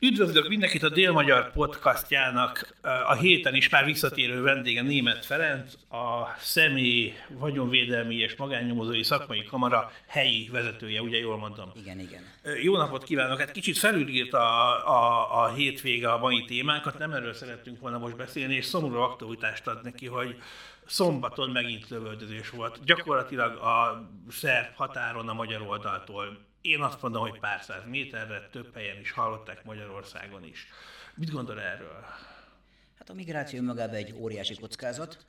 Üdvözlök mindenkit a Dél-Magyar podcastjának a héten is már visszatérő vendége Német Ferenc, a személy vagyonvédelmi és magánnyomozói szakmai kamara helyi vezetője, ugye jól mondom? Igen, igen. Jó napot kívánok! Hát kicsit felülírt a, a, a hétvége a mai témákat, nem erről szerettünk volna most beszélni, és szomorú aktualitást ad neki, hogy szombaton megint lövöldözés volt. Gyakorlatilag a szerb határon a magyar oldaltól én azt mondom, hogy pár száz méterre, több helyen is hallották Magyarországon is. Mit gondol erről? Hát a migráció magában egy óriási kockázat,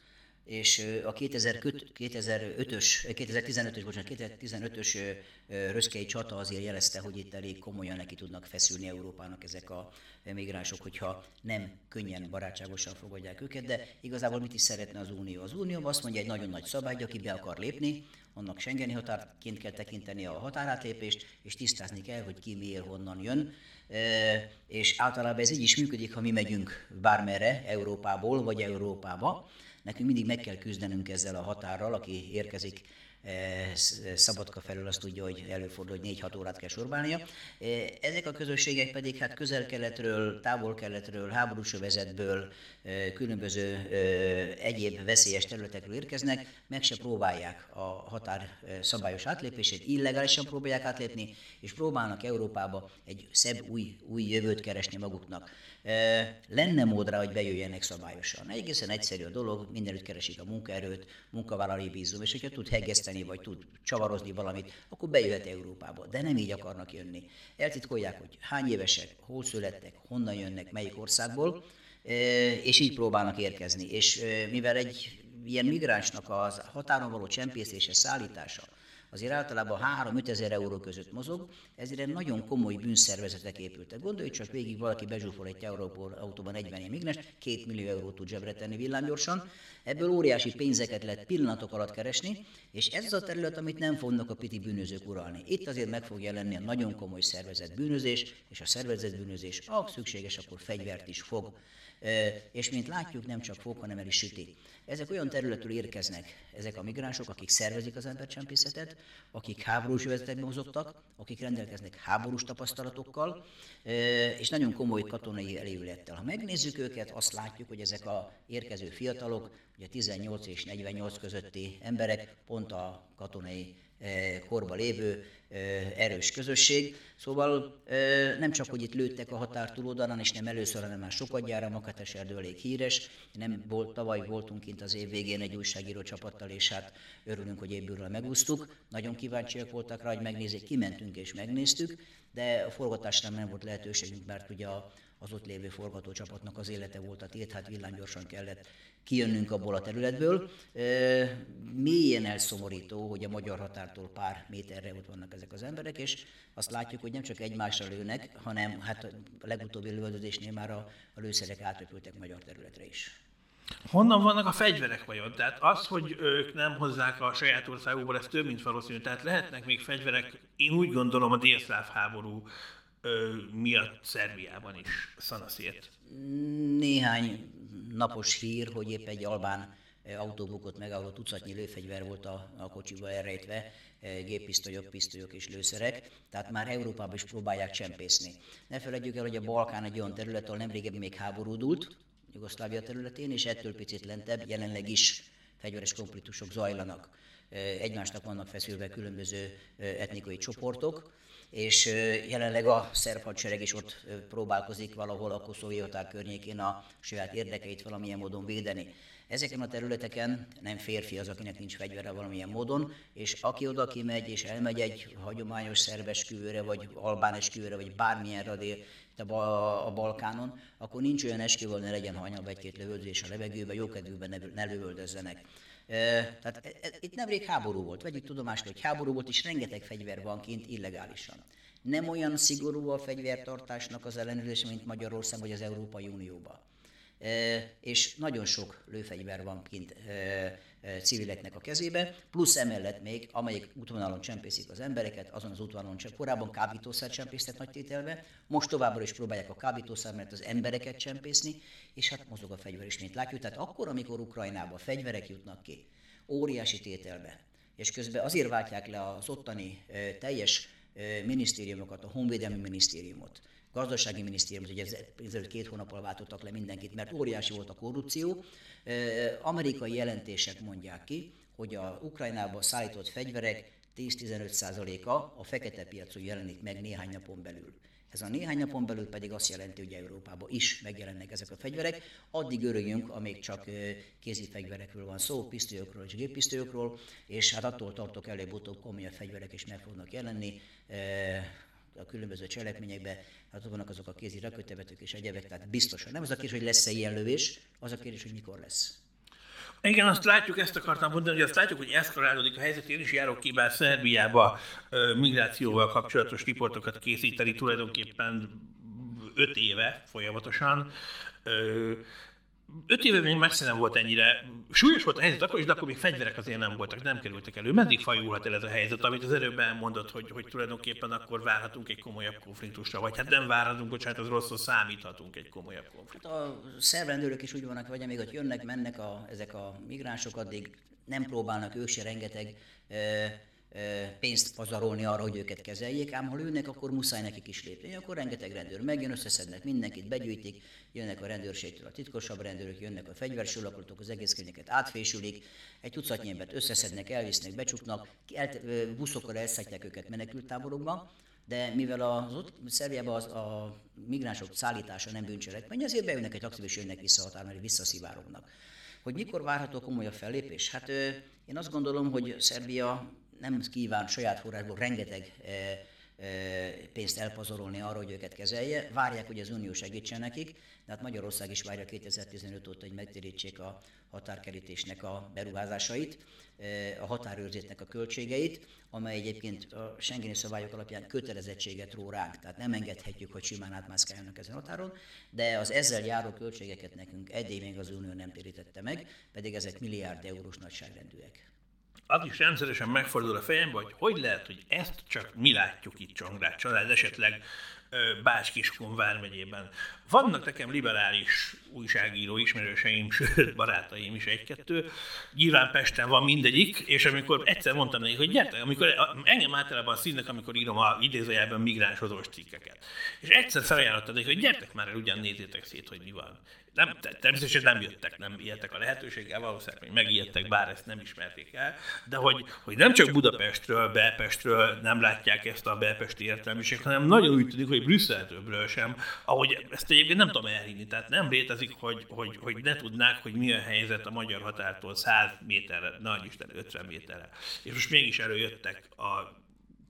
és a 2005-ös, 2015-ös, bocsánat, 2015-ös röszkei csata azért jelezte, hogy itt elég komolyan neki tudnak feszülni Európának ezek a migránsok, hogyha nem könnyen, barátságosan fogadják őket, de igazából mit is szeretne az Unió? Az Unió azt mondja egy nagyon nagy szabály, aki be akar lépni, annak Schengeni határként kell tekinteni a határátlépést, és tisztázni kell, hogy ki miért honnan jön. És általában ez így is működik, ha mi megyünk bármerre, Európából vagy Európába. Nekünk mindig meg kell küzdenünk ezzel a határral, aki érkezik Szabadka felül azt tudja, hogy előfordul, hogy 4-6 órát kell sorbálnia. Eh, ezek a közösségek pedig hát közel-keletről, távol-keletről, háborús övezetből, eh, különböző egyéb veszélyes területekről érkeznek, meg se próbálják a határ szabályos átlépését, illegálisan próbálják átlépni, és próbálnak Európába egy szebb új, új jövőt keresni maguknak. Lenne mód rá, hogy bejöjjenek szabályosan. Egészen egyszerű a dolog, mindenütt keresik a munkaerőt, munkavállalói bízom, és hogyha tud hegeszteni, vagy tud csavarozni valamit, akkor bejöhet Európába. De nem így akarnak jönni. Eltitkolják, hogy hány évesek, hol születtek, honnan jönnek, melyik országból, és így próbálnak érkezni. És mivel egy ilyen migránsnak az határon való csempészése, szállítása, azért általában 3-5 ezer euró között mozog, ezért nagyon komoly bűnszervezetek épültek. Gondolj csak végig valaki bezsúfol egy Európol autóban 40 ilyen migráns, 2 millió eurót tud zsebre tenni villámgyorsan, ebből óriási pénzeket lehet pillanatok alatt keresni, és ez az a terület, amit nem fognak a piti bűnözők uralni. Itt azért meg fog jelenni a nagyon komoly szervezett bűnözés, és a szervezett bűnözés, ha szükséges, akkor fegyvert is fog és mint látjuk, nem csak fog, hanem el is süti. Ezek olyan területről érkeznek, ezek a migránsok, akik szervezik az embercsempészetet, akik háborús övezetekben mozogtak, akik rendelkeznek háborús tapasztalatokkal, és nagyon komoly katonai elévülettel. Ha megnézzük őket, azt látjuk, hogy ezek a érkező fiatalok, ugye 18 és 48 közötti emberek, pont a katonai korba lévő erős közösség. Szóval nem csak, hogy itt lőttek a határ túloldalán, és nem először, hanem már sokadjára, Makateserdő elég híres. Nem volt, tavaly voltunk kint az év végén egy újságíró csapattal, és hát örülünk, hogy évből megúsztuk. Nagyon kíváncsiak voltak rá, hogy megnézzék, kimentünk és megnéztük, de a forgatásra nem volt lehetőségünk, mert ugye az ott lévő forgatócsapatnak az élete volt a tét, hát villámgyorsan kellett kijönnünk abból a területből. Mélyen elszomorító, hogy a magyar határtól pár méterre ott vannak ezek az emberek, és azt látjuk, hogy nem csak egymásra lőnek, hanem hát a legutóbbi lövöldözésnél már a, a lőszerek átrepültek magyar területre is. Honnan vannak a fegyverek vajon? Tehát az, hogy ők nem hozzák a saját országukból, ez több, mint valószínű. Tehát lehetnek még fegyverek, én úgy gondolom a délszláv háború miatt Szerbiában is szanaszért. Néhány napos hír, hogy épp egy albán autóbukot meg, ahol tucatnyi lőfegyver volt a, a kocsiba elrejtve, géppisztolyok, pisztolyok és lőszerek, tehát már Európában is próbálják csempészni. Ne felejtjük el, hogy a Balkán egy olyan terület, ahol nemrégebbi még háborúdult, Jugoszlávia területén, és ettől picit lentebb jelenleg is fegyveres konfliktusok zajlanak. Egymásnak vannak feszülve különböző etnikai csoportok, és jelenleg a szerb hadsereg is ott próbálkozik valahol a koszovói határ környékén a saját érdekeit valamilyen módon védeni. Ezeken a területeken nem férfi az, akinek nincs fegyvere valamilyen módon, és aki oda kimegy és elmegy egy hagyományos szerbes kűvőre, vagy albán esküvőre, vagy bármilyen radér a Balkánon, akkor nincs olyan esküvő, ne legyen hanyag egy-két lövöldözés a levegőbe, jókedvűben ne, ne lövöldözzenek. Tehát e, e, itt nemrég háború volt, vegyük tudomást, hogy háború volt, és rengeteg fegyver van kint illegálisan. Nem olyan szigorú a fegyvertartásnak az ellenőrzése, mint Magyarország vagy az Európai Unióban és nagyon sok lőfegyver van kint civileknek a kezébe, plusz emellett még, amelyik útvonalon csempészik az embereket, azon az útvonalon csak korábban kábítószer csempésztek nagy tételbe, most továbbra is próbálják a kábítószer, mert az embereket csempészni, és hát mozog a fegyver is, mint látjuk. Tehát akkor, amikor Ukrajnába fegyverek jutnak ki, óriási tételbe, és közben azért váltják le az ottani teljes minisztériumokat, a Honvédelmi Minisztériumot, gazdasági minisztériumot, ugye ezelőtt két hónappal váltottak le mindenkit, mert óriási volt a korrupció. Amerikai jelentések mondják ki, hogy a Ukrajnába szállított fegyverek 10-15%-a a fekete piacon jelenik meg néhány napon belül. Ez a néhány napon belül pedig azt jelenti, hogy Európában is megjelennek ezek a fegyverek. Addig örüljünk, amíg csak kézi fegyverekről van szó, pisztolyokról és géppisztolyokról, és hát attól tartok előbb-utóbb komolyabb fegyverek is meg fognak jelenni különböző cselekményekben, hát vannak azok a kézi rakötevetők és egyebek, tehát biztosan. Nem az a kérdés, hogy lesz-e ilyen lövés, az a kérdés, hogy mikor lesz. Igen, azt látjuk, ezt akartam mondani, hogy azt látjuk, hogy eszkalálódik a helyzet. Én is járok ki bár Szerbiába migrációval kapcsolatos riportokat készíteni tulajdonképpen öt éve folyamatosan öt éve még messze nem volt ennyire. Súlyos volt a helyzet akkor is, de akkor még fegyverek azért nem voltak, nem kerültek elő. Meddig fajulhat el ez a helyzet, amit az előbb elmondott, hogy, hogy tulajdonképpen akkor várhatunk egy komolyabb konfliktusra, vagy hát nem várhatunk, bocsánat, az rosszul számíthatunk egy komolyabb konfliktusra. Hát a szervrendőrök is úgy vannak, vagy amíg ott jönnek, mennek a, ezek a migránsok, addig nem próbálnak ők se rengeteg pénzt pazarolni arra, hogy őket kezeljék, ám ha lőnek, akkor muszáj nekik is lépni. Akkor rengeteg rendőr megjön, összeszednek mindenkit, begyűjtik, jönnek a rendőrségtől a titkosabb rendőrök, jönnek a fegyversőlapolatok, az egész környéket átfésülik, egy tucatnyi embert összeszednek, elvisznek, becsuknak, el, buszokkal elszállítják őket menekültáborokba, de mivel az ott Szerbiában az, a migránsok szállítása nem bűncselekmény, ezért beülnek egy taxiba és jönnek vissza határon, visszaszivárognak. Hogy mikor várható komolyabb fellépés? Hát én azt gondolom, hogy Szerbia nem kíván saját forrásból rengeteg eh, eh, pénzt elpazarolni arra, hogy őket kezelje. Várják, hogy az Unió segítsen nekik, de hát Magyarország is várja 2015 óta, hogy megtérítsék a határkerítésnek a beruházásait, eh, a határőrzetnek a költségeit, amely egyébként a Schengeni szabályok alapján kötelezettséget ró ránk, tehát nem engedhetjük, hogy simán átmászkáljanak ezen határon, de az ezzel járó költségeket nekünk eddig még az Unió nem térítette meg, pedig ezek milliárd eurós nagyságrendűek az is rendszeresen megfordul a fejembe, hogy hogy lehet, hogy ezt csak mi látjuk itt Csongrád család, esetleg Bács Kiskun vármegyében. Vannak nekem liberális újságíró ismerőseim, sőt, barátaim is egy-kettő. Nyilván Pesten van mindegyik, és amikor egyszer mondtam nekik, hogy gyertek, amikor engem általában színnek, amikor írom a idézőjelben migránsozós cikkeket. És egyszer felajánlottam nekik, hogy gyertek már el, ugyan nézzétek szét, hogy mi van nem, természetesen nem jöttek, nem ijedtek a lehetőséggel, valószínűleg még megijedtek, bár ezt nem ismerték el, de hogy, hogy nem csak Budapestről, Belpestről nem látják ezt a belpesti értelmiséget, hanem nagyon úgy tűnik, hogy Brüsszeltől sem, ahogy ezt egyébként nem tudom elhinni, tehát nem létezik, hogy, hogy, hogy ne tudnák, hogy mi a helyzet a magyar határtól 100 méterre, nagy Isten 50 méterre. És most mégis előjöttek a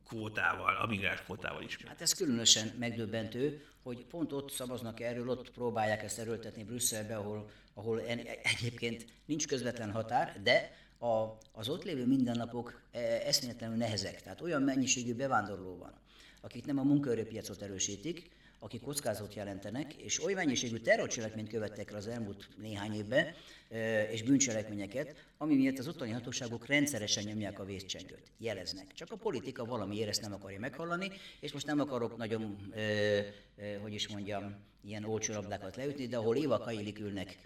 kvótával, a migráns kvótával is. Hát ez különösen megdöbbentő, hogy pont ott szavaznak erről, ott próbálják ezt erőltetni Brüsszelbe, ahol, ahol egyébként nincs közvetlen határ, de a, az ott lévő mindennapok e, eszméletlenül nehezek. Tehát olyan mennyiségű bevándorló van, akik nem a munkaerőpiacot erősítik, akik kockázatot jelentenek, és oly mennyiségű terrorcselekményt követtek az elmúlt néhány évben, és bűncselekményeket, ami miatt az ottani hatóságok rendszeresen nyomják a vészcsengőt, jeleznek. Csak a politika valamiért ezt nem akarja meghallani, és most nem akarok nagyon, hogy is mondjam, ilyen olcsó leütni, de ahol Éva Kailik ülnek,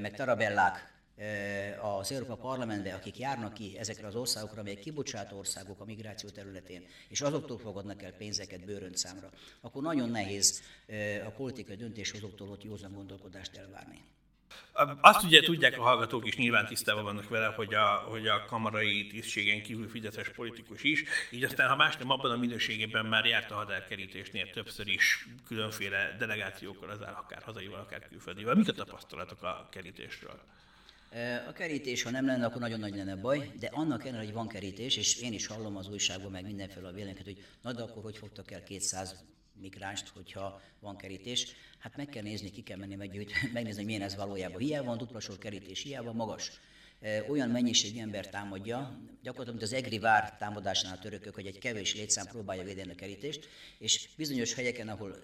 meg Tarabellák, az Európa Parlamentbe, akik járnak ki ezekre az országokra, amelyek kibocsátó országok a migráció területén, és azoktól fogadnak el pénzeket bőröntszámra, akkor nagyon nehéz a politikai döntéshozóktól ott józan gondolkodást elvárni. Azt ugye tudják a hallgatók is, nyilván tisztában vannak vele, hogy a, hogy a kamarai tisztségen kívül fideszes politikus is, így aztán ha más nem abban a minőségében már járt a határkerítésnél többször is különféle delegációkkal, az akár hazaival, akár külföldivel. Mik a tapasztalatok a kerítésről? A kerítés, ha nem lenne, akkor nagyon nagy lenne baj, de annak ellenére, hogy van kerítés, és én is hallom az újságban, meg mindenféle a véleményeket, hogy na de akkor hogy fogtak el 200 migránst, hogyha van kerítés. Hát meg kell nézni, ki kell menni meggyűjt, megnézni, hogy milyen ez valójában. Hiába van sor kerítés, hiába magas olyan mennyiségű ember támadja, gyakorlatilag mint az Egri vár támadásánál a törökök, hogy egy kevés létszám próbálja védeni a kerítést, és bizonyos helyeken, ahol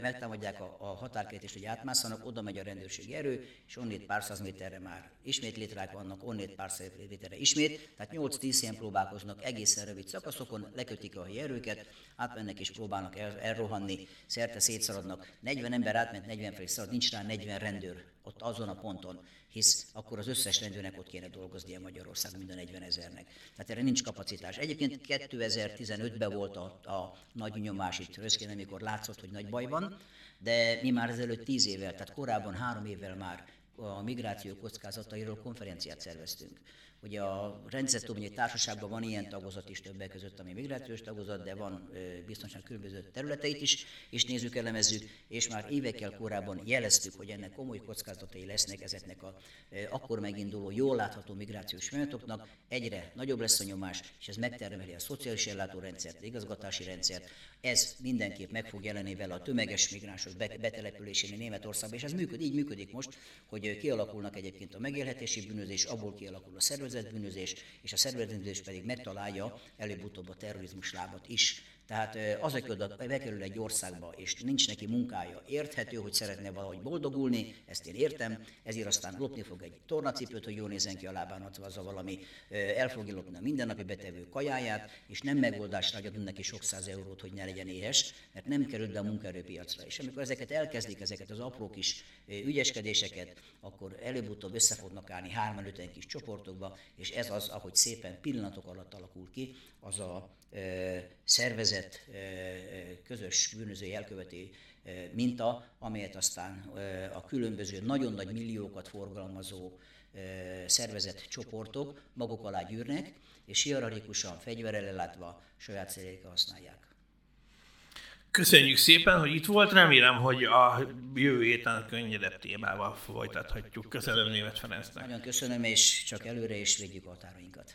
megtámadják a, a határkerítést, hogy átmászanak, oda megy a rendőrségi erő, és onnét pár száz méterre már ismét létrák vannak, onnét pár száz méterre ismét, tehát 8-10 ilyen próbálkoznak egészen rövid szakaszokon, lekötik a helyi erőket, átmennek és próbálnak el, elrohanni, szerte szétszaladnak. 40 ember átment, 40 felé szalad, nincs rá 40 rendőr ott azon a ponton, hisz akkor az összes rendőrnek ott kéne dolgoznia Magyarországon, minden 40 ezernek. Tehát erre nincs kapacitás. Egyébként 2015-ben volt a, a nagy nyomás itt Röszkén, amikor látszott, hogy nagy baj van, de mi már ezelőtt 10 évvel, tehát korábban három évvel már a migráció kockázatairól konferenciát szerveztünk. Ugye a rendszertudományi társaságban van ilyen tagozat is többek között, ami migrációs tagozat, de van biztonság különböző területeit is, és nézzük, elemezzük, és már évekkel korábban jeleztük, hogy ennek komoly kockázatai lesznek ezeknek a akkor meginduló, jól látható migrációs folyamatoknak, egyre nagyobb lesz a nyomás, és ez megtermeli a szociális ellátórendszert, igazgatási rendszert, ez mindenképp meg fog jelenni vele a tömeges migránsok betelepülésén Németországban, és ez működik, így működik most, hogy kialakulnak egyébként a megélhetési bűnözés, abból kialakul a szervezetbűnözés, és a szervezetbűnözés pedig megtalálja előbb-utóbb a terrorizmus lábat is. Tehát az, aki oda bekerül egy országba, és nincs neki munkája, érthető, hogy szeretne valahogy boldogulni, ezt én értem, ezért aztán lopni fog egy tornacipőt, hogy jól nézzen ki a lábán, az a valami, el fogja lopni a mindennapi betevő kajáját, és nem megoldásra adunk neki sok száz eurót, hogy ne legyen éhes, mert nem került be a munkaerőpiacra. És amikor ezeket elkezdik, ezeket az apró kis ügyeskedéseket, akkor előbb-utóbb össze fognak állni hárman öten kis csoportokba, és ez az, ahogy szépen pillanatok alatt alakul ki, az a szervezet közös bűnözői elkövető minta, amelyet aztán a különböző nagyon nagy milliókat forgalmazó szervezett csoportok maguk alá gyűrnek, és hierarchikusan fegyverrel ellátva saját céljaikra használják. Köszönjük szépen, hogy itt volt. Remélem, hogy a jövő héten könnyedebb témával folytathatjuk. Köszönöm Német Ferencnek. Nagyon köszönöm, és csak előre is védjük a határainkat.